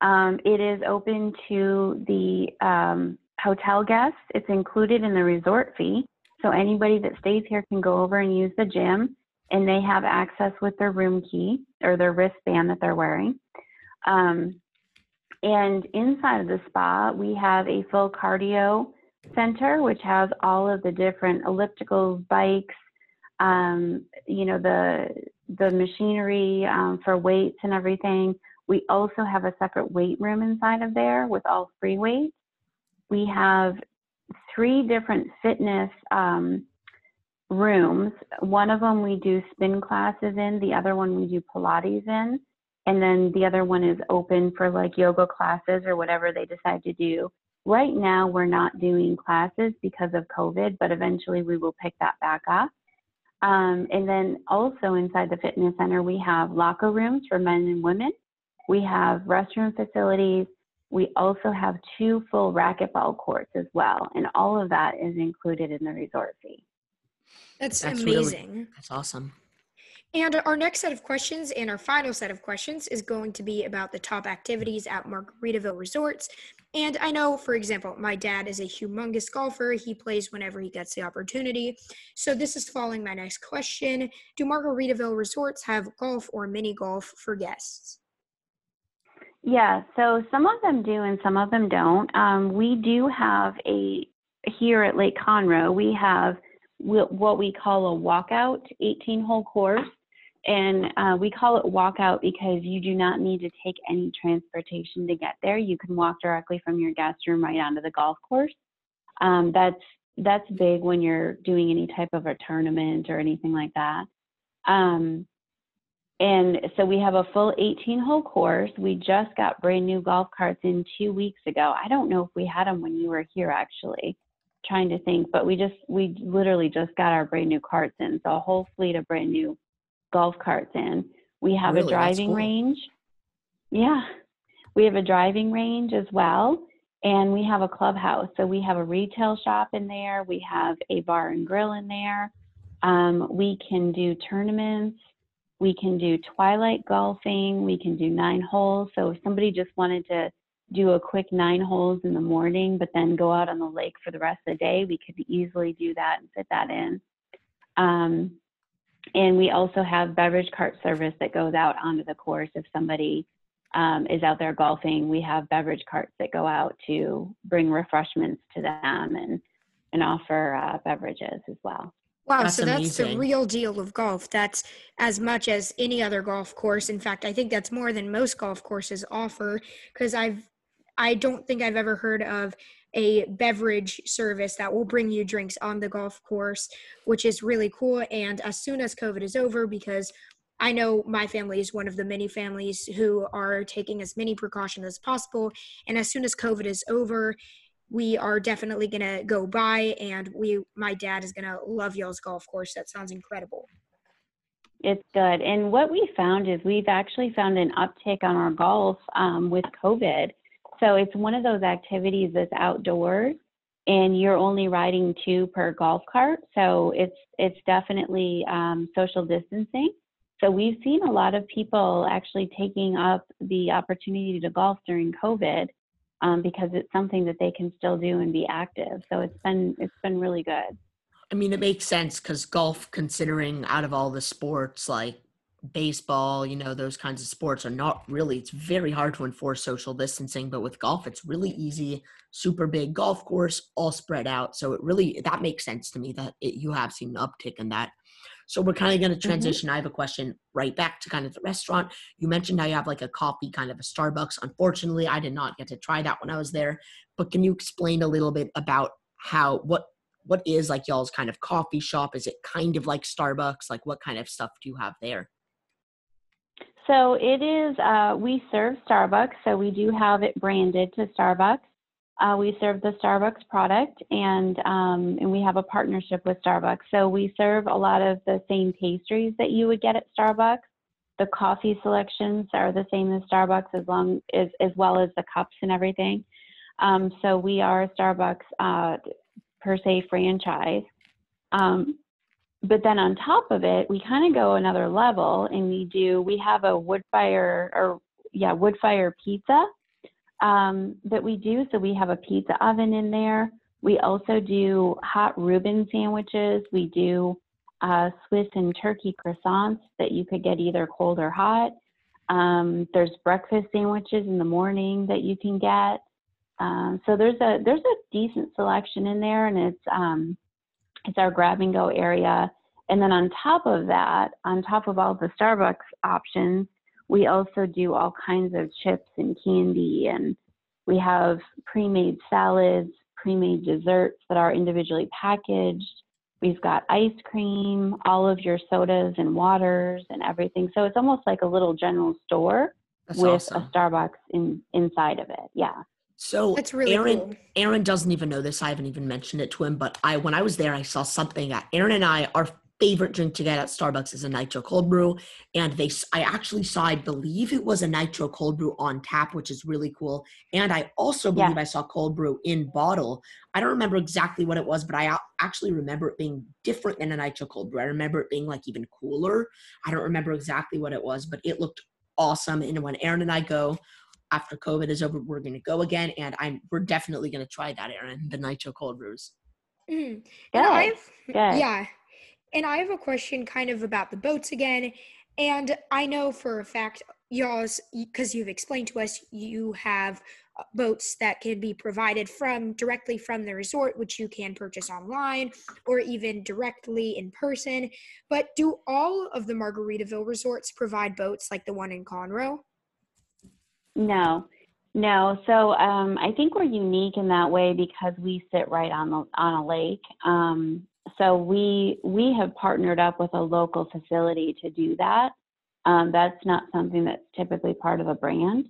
Um, it is open to the um, hotel guests. It's included in the resort fee. So anybody that stays here can go over and use the gym and they have access with their room key or their wristband that they're wearing. Um, and inside of the spa, we have a full cardio center, which has all of the different ellipticals, bikes, um, you know, the the machinery um, for weights and everything. We also have a separate weight room inside of there with all free weights we have three different fitness um, rooms. One of them we do spin classes in, the other one we do Pilates in, and then the other one is open for like yoga classes or whatever they decide to do. Right now, we're not doing classes because of COVID, but eventually we will pick that back up. Um, and then also inside the fitness center, we have locker rooms for men and women. We have restroom facilities, we also have two full racquetball courts as well, and all of that is included in the resort fee. That's, that's amazing. Really, that's awesome. And our next set of questions and our final set of questions is going to be about the top activities at Margaritaville Resorts. And I know, for example, my dad is a humongous golfer. He plays whenever he gets the opportunity. So this is following my next question. Do Margaritaville Resorts have golf or mini golf for guests? Yeah, so some of them do and some of them don't. Um, we do have a, here at Lake Conroe, we have what we call a walkout 18 hole course. And uh, we call it walkout because you do not need to take any transportation to get there. You can walk directly from your guest room right onto the golf course. Um, that's that's big when you're doing any type of a tournament or anything like that. Um, and so we have a full 18 hole course. We just got brand new golf carts in two weeks ago. I don't know if we had them when you were here actually, trying to think, but we just, we literally just got our brand new carts in. So a whole fleet of brand new golf carts in. We have really? a driving cool. range. Yeah. We have a driving range as well. and we have a clubhouse. So we have a retail shop in there. We have a bar and grill in there. Um, we can do tournaments. We can do twilight golfing. We can do nine holes. So if somebody just wanted to do a quick nine holes in the morning, but then go out on the lake for the rest of the day, we could easily do that and fit that in. Um, and we also have beverage cart service that goes out onto the course if somebody um, is out there golfing. We have beverage carts that go out to bring refreshments to them and and offer uh, beverages as well. Wow, that's so that's the real deal of golf. That's as much as any other golf course. In fact, I think that's more than most golf courses offer because I've I don't think I've ever heard of a beverage service that will bring you drinks on the golf course, which is really cool. And as soon as COVID is over, because I know my family is one of the many families who are taking as many precautions as possible. And as soon as COVID is over, we are definitely gonna go by and we my dad is gonna love y'all's golf course. That sounds incredible. It's good. And what we found is we've actually found an uptick on our golf um, with COVID. So it's one of those activities that's outdoors and you're only riding two per golf cart. So it's it's definitely um, social distancing. So we've seen a lot of people actually taking up the opportunity to golf during COVID um, because it's something that they can still do and be active. So it's been it's been really good. I mean, it makes sense because golf, considering out of all the sports like baseball, you know, those kinds of sports are not really, it's very hard to enforce social distancing. But with golf, it's really easy, super big golf course, all spread out. So it really, that makes sense to me that it, you have seen an uptick in that. So we're kind of going to mm-hmm. transition. Mm-hmm. I have a question right back to kind of the restaurant. You mentioned how you have like a coffee, kind of a Starbucks. Unfortunately, I did not get to try that when I was there. But can you explain a little bit about how what what is like y'all's kind of coffee shop? Is it kind of like Starbucks? Like what kind of stuff do you have there? So it is. Uh, we serve Starbucks, so we do have it branded to Starbucks. Uh, we serve the Starbucks product, and um, and we have a partnership with Starbucks. So we serve a lot of the same pastries that you would get at Starbucks. The coffee selections are the same as Starbucks, as long as as well as the cups and everything. Um, so we are a Starbucks uh, per se franchise. Um, but then on top of it, we kind of go another level, and we do. We have a wood fire or yeah wood fire pizza um, that we do. So we have a pizza oven in there. We also do hot Reuben sandwiches. We do uh, Swiss and turkey croissants that you could get either cold or hot. Um, there's breakfast sandwiches in the morning that you can get. Um, so there's a there's a decent selection in there, and it's um, it's our grab and go area. And then on top of that, on top of all the Starbucks options, we also do all kinds of chips and candy, and we have pre made salads, pre made desserts that are individually packaged. We've got ice cream, all of your sodas and waters and everything. So it's almost like a little general store That's with awesome. a Starbucks in, inside of it. Yeah. So That's really Aaron cool. Aaron doesn't even know this. I haven't even mentioned it to him, but I when I was there I saw something that Aaron and I are favorite drink to get at Starbucks is a nitro cold brew. And they, I actually saw, I believe it was a nitro cold brew on tap, which is really cool. And I also believe yeah. I saw cold brew in bottle. I don't remember exactly what it was, but I actually remember it being different than a nitro cold brew. I remember it being like even cooler. I don't remember exactly what it was, but it looked awesome. And when Aaron and I go, after COVID is over, we're going to go again, and I'm we're definitely going to try that, Aaron, the nitro cold brews. Mm. Yeah, yeah, and I have a question kind of about the boats again. And I know for a fact, y'all's, because you've explained to us, you have uh, boats that can be provided from directly from the resort, which you can purchase online or even directly in person. But do all of the Margaritaville resorts provide boats like the one in Conroe? No, no. So um, I think we're unique in that way because we sit right on the on a lake. Um, so we we have partnered up with a local facility to do that. Um, that's not something that's typically part of a brand,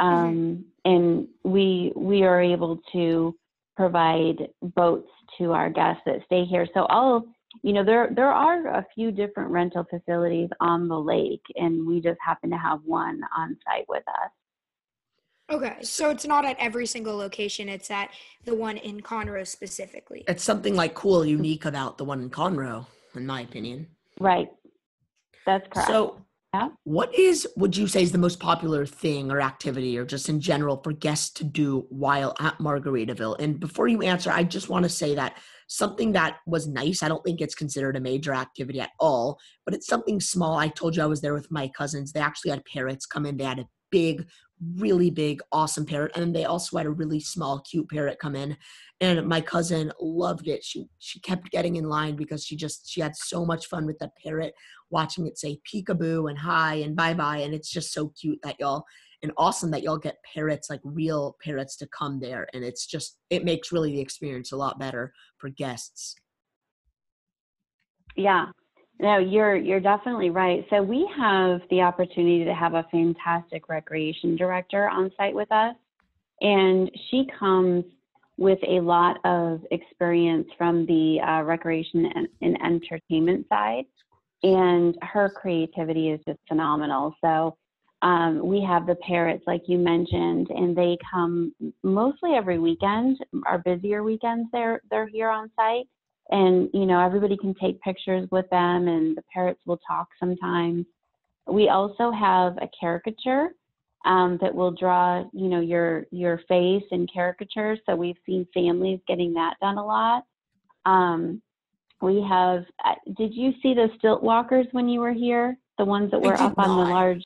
mm-hmm. um, mm-hmm. and we we are able to provide boats to our guests that stay here. So all you know there there are a few different rental facilities on the lake, and we just happen to have one on site with us. Okay, so it's not at every single location. It's at the one in Conroe specifically. It's something like cool, unique about the one in Conroe, in my opinion. Right. That's correct. So, Yeah. what is would you say is the most popular thing or activity, or just in general, for guests to do while at Margaritaville? And before you answer, I just want to say that something that was nice. I don't think it's considered a major activity at all, but it's something small. I told you I was there with my cousins. They actually had parrots come in. They had a big, really big, awesome parrot, and they also had a really small, cute parrot come in. And my cousin loved it. She she kept getting in line because she just she had so much fun with that parrot, watching it say peekaboo and hi and bye bye, and it's just so cute that y'all and awesome that y'all get parrots like real parrots to come there and it's just it makes really the experience a lot better for guests Yeah. No, you're you're definitely right. So we have the opportunity to have a fantastic recreation director on site with us, and she comes with a lot of experience from the uh, recreation and, and entertainment side, and her creativity is just phenomenal. So um, we have the parrots, like you mentioned, and they come mostly every weekend. Our busier weekends, they're they're here on site and you know everybody can take pictures with them and the parrots will talk sometimes. We also have a caricature um, that will draw you know your your face and caricature. So we've seen families getting that done a lot. Um, we have uh, did you see the stilt walkers when you were here? The ones that were up on the not. large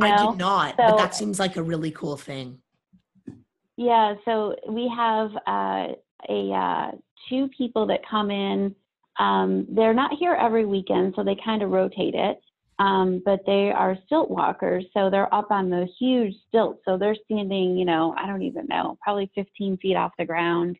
i did not but that seems like a really cool thing. Yeah, so we have uh, a uh, two people that come in. Um, they're not here every weekend, so they kind of rotate it. Um, but they are stilt walkers, so they're up on the huge stilts. So they're standing, you know, I don't even know, probably 15 feet off the ground,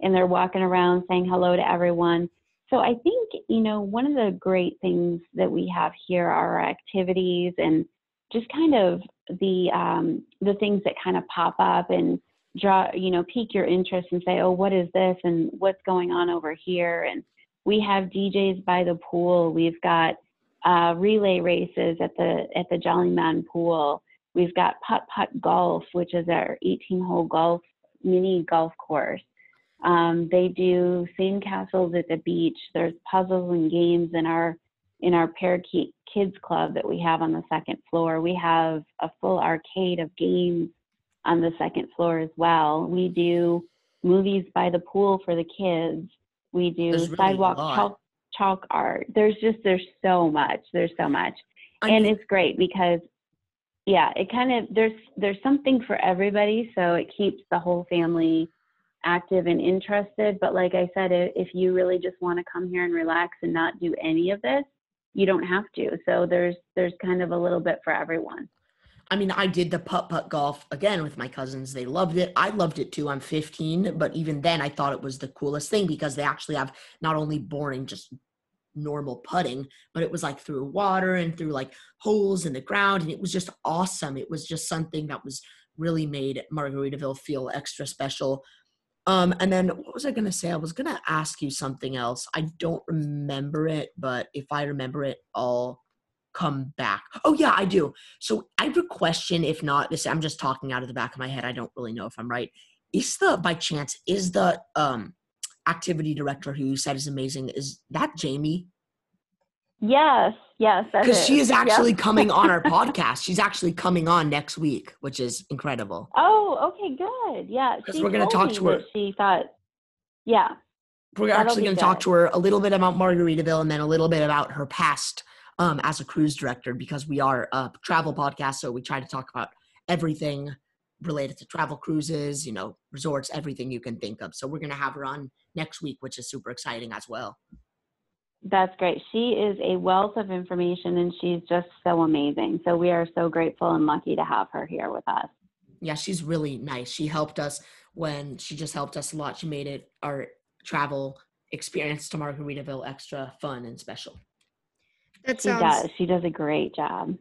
and they're walking around saying hello to everyone. So I think, you know, one of the great things that we have here are activities and just kind of the um, the things that kind of pop up and draw, you know, pique your interest and say, oh, what is this and what's going on over here? And we have DJs by the pool. We've got uh, relay races at the at the Jolly Man pool. We've got putt putt golf, which is our 18 hole golf mini golf course. Um, they do sandcastles at the beach. There's puzzles and games in our in our Parakeet Kids Club that we have on the second floor. We have a full arcade of games on the second floor as well. We do movies by the pool for the kids. We do really sidewalk chalk, chalk art. There's just there's so much. There's so much, I and mean, it's great because yeah, it kind of there's there's something for everybody. So it keeps the whole family active and interested. But like I said, if you really just want to come here and relax and not do any of this, you don't have to. So there's there's kind of a little bit for everyone. I mean, I did the putt putt golf again with my cousins. They loved it. I loved it too. I'm 15, but even then, I thought it was the coolest thing because they actually have not only boring, just normal putting, but it was like through water and through like holes in the ground. And it was just awesome. It was just something that was really made Margaritaville feel extra special. Um, and then what was I going to say? I was going to ask you something else. I don't remember it, but if I remember it, I'll come back. Oh yeah, I do. So I have a question. If not, this I'm just talking out of the back of my head. I don't really know if I'm right. Is the by chance is the um activity director who you said is amazing? Is that Jamie? Yes, yes, Because she is Yep. actually coming on our podcast. She's actually coming on next week, which is incredible. Oh, okay, good. Yeah, 'Cause she we're gonna talk to her. She thought, yeah, We're actually going to talk to her a little bit about Margaritaville and then a little bit about her past um, as a cruise director because we are a travel podcast. So we try to talk about everything related to travel cruises, you know, resorts, everything you can think of. So we're going to have her on next week, which is super exciting as well. that's great. She is a wealth of information and she's just so amazing. So we are so grateful and lucky to have her here with us. Yeah, she's really nice. She helped us when she just helped us a lot. She made it our travel experience to Margaritaville extra fun and special. That She does. She does a great job.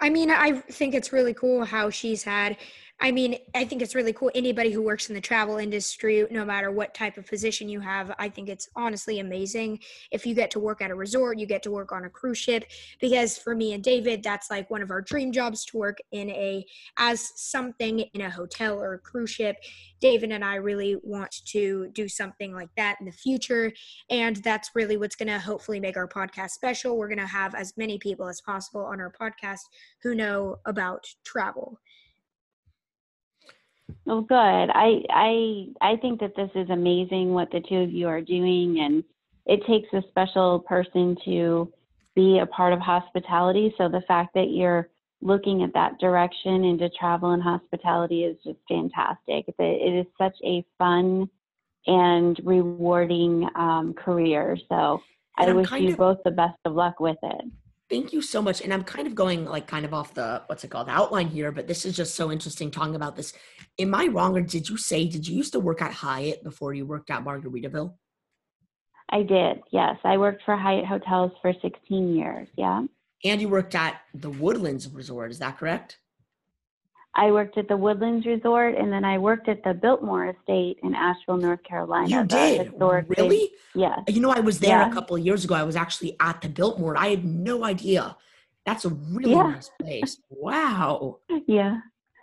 I mean, I think it's really cool how she's had I mean, I think it's really cool. Anybody who works in the travel industry, no matter what type of position you have, I think it's honestly amazing. If you get to work at a resort, you get to work on a cruise ship. Because for me and David, that's like one of our dream jobs to work in a as something in a hotel or a cruise ship. David and I really want to do something like that in the future. And that's really what's going to hopefully make our podcast special. We're going to have as many people as possible on our podcast who know about travel. Well, good. I I I think that this is amazing what the two of you are doing, and it takes a special person to be a part of hospitality. So the fact that you're looking at that direction into travel and hospitality is just fantastic. It is such a fun and rewarding um, career. So I wish you of, both the best of luck with it. Thank you so much. And I'm kind of going like kind of off the what's it called the outline here, but this is just so interesting talking about this. Am I wrong, or did you say did you used to work at Hyatt before you worked at Margaritaville? I did. Yes, I worked for Hyatt Hotels for 16 years. Yeah. And you worked at the Woodlands Resort. Is that correct? I worked at the Woodlands Resort, and then I worked at the Biltmore Estate in Asheville, North Carolina. You did really? Yeah. You know, I was there yeah. a couple of years ago. I was actually at the Biltmore. I had no idea. That's a really yeah. nice place. Wow. Yeah.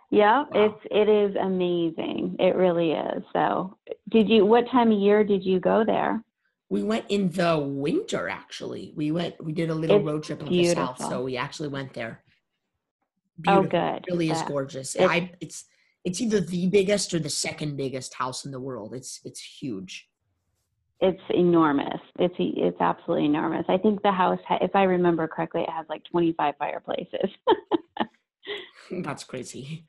Yeah, wow. it's it is amazing. It really is. So, did you? What time of year did you go there? We went in the winter. Actually, we went. We did a little it's road trip in beautiful. the south, so we actually went there. Oh, Beautiful. Oh, good. It really is gorgeous. It's, I it's it's either the biggest or the second biggest house in the world. It's it's huge. It's enormous. It's it's absolutely enormous. I think the house, if I remember correctly, it has like 25 fireplaces. That's crazy.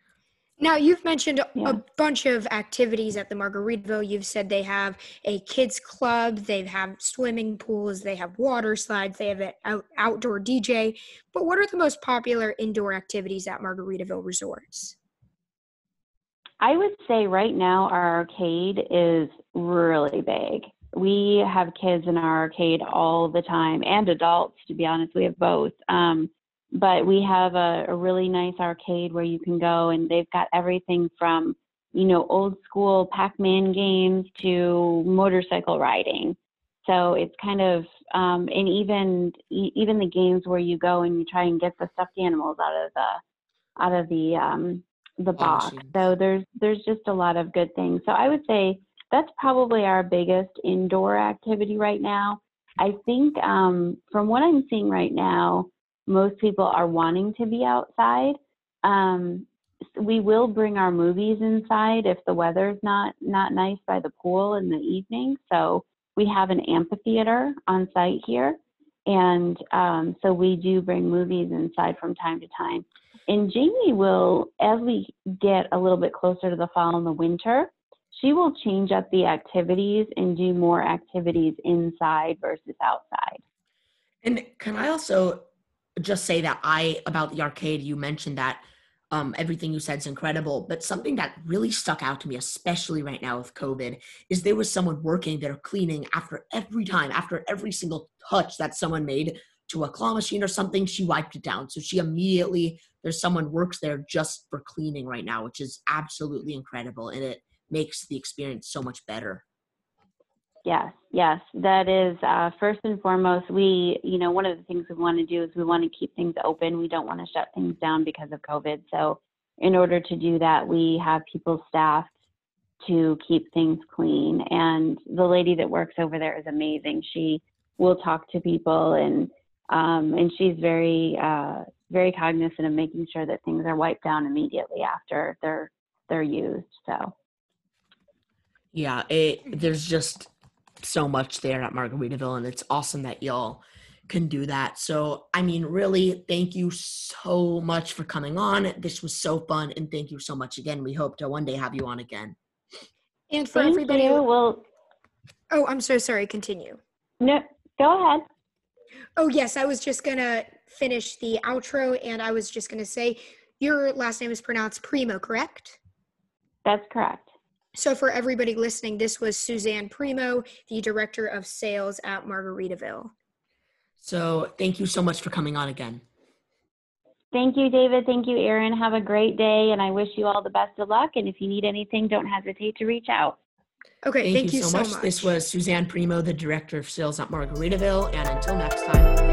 Now, you've mentioned yeah. a bunch of activities at the Margaritaville. You've said they have a kids club, they have swimming pools, they have water slides, they have an out- outdoor DJ. But what are the most popular indoor activities at Margaritaville resorts? I would say right now our arcade is really big. We have kids in our arcade all the time and adults, to be honest. We have both. Um, but we have a, a really nice arcade where you can go and they've got everything from you know old school pac-man games to motorcycle riding. So it's kind of um, and even even the games where you go and you try and get the stuffed animals out of the out of the um, the box. So there's there's just a lot of good things. So i would say that's probably our biggest indoor activity right now. I think um, from what i'm seeing right now most people are wanting to be outside. Um, we will bring our movies inside if the weather's not not nice by the pool in the evening. So we have an amphitheater on site here, and um, so we do bring movies inside from time to time. And Jamie will, as we get a little bit closer to the fall and the winter, she will change up the activities and do more activities inside versus outside. And can I also just say that I about the arcade. You mentioned that um, everything you said is incredible, but something that really stuck out to me, especially right now with COVID, is there was someone working there cleaning after every time, after every single touch that someone made to a claw machine or something, she wiped it down. So she immediately there's someone works there just for cleaning right now, which is absolutely incredible, and it makes the experience so much better. Yes, yes, that is uh, first and foremost. We, you know, one of the things we want to do is we want to keep things open. We don't want to shut things down because of COVID. So, in order to do that, we have people staffed to keep things clean. And the lady that works over there is amazing. She will talk to people and um, and she's very uh, very cognizant of making sure that things are wiped down immediately after they're they're used. So. Yeah, it, there's just so much there at Margaritaville, and it's awesome that y'all can do that. So, I mean, really, thank you so much for coming on. This was so fun, and thank you so much again. We hope to one day have you on again. And for thank everybody, you. well, oh, I'm so sorry. Continue. No, go ahead. Oh yes, I was just gonna finish the outro, and I was just gonna say your last name is pronounced Primo, correct? That's correct. So, for everybody listening, this was Suzanne Primo, the director of sales at Margaritaville. So, thank you so much for coming on again. Thank you, David. Thank you, Erin. Have a great day, and I wish you all the best of luck. And if you need anything, don't hesitate to reach out. Okay, Thank, you, so, much. This was Suzanne Primo, the Director of Sales at Margaritaville. And until next time,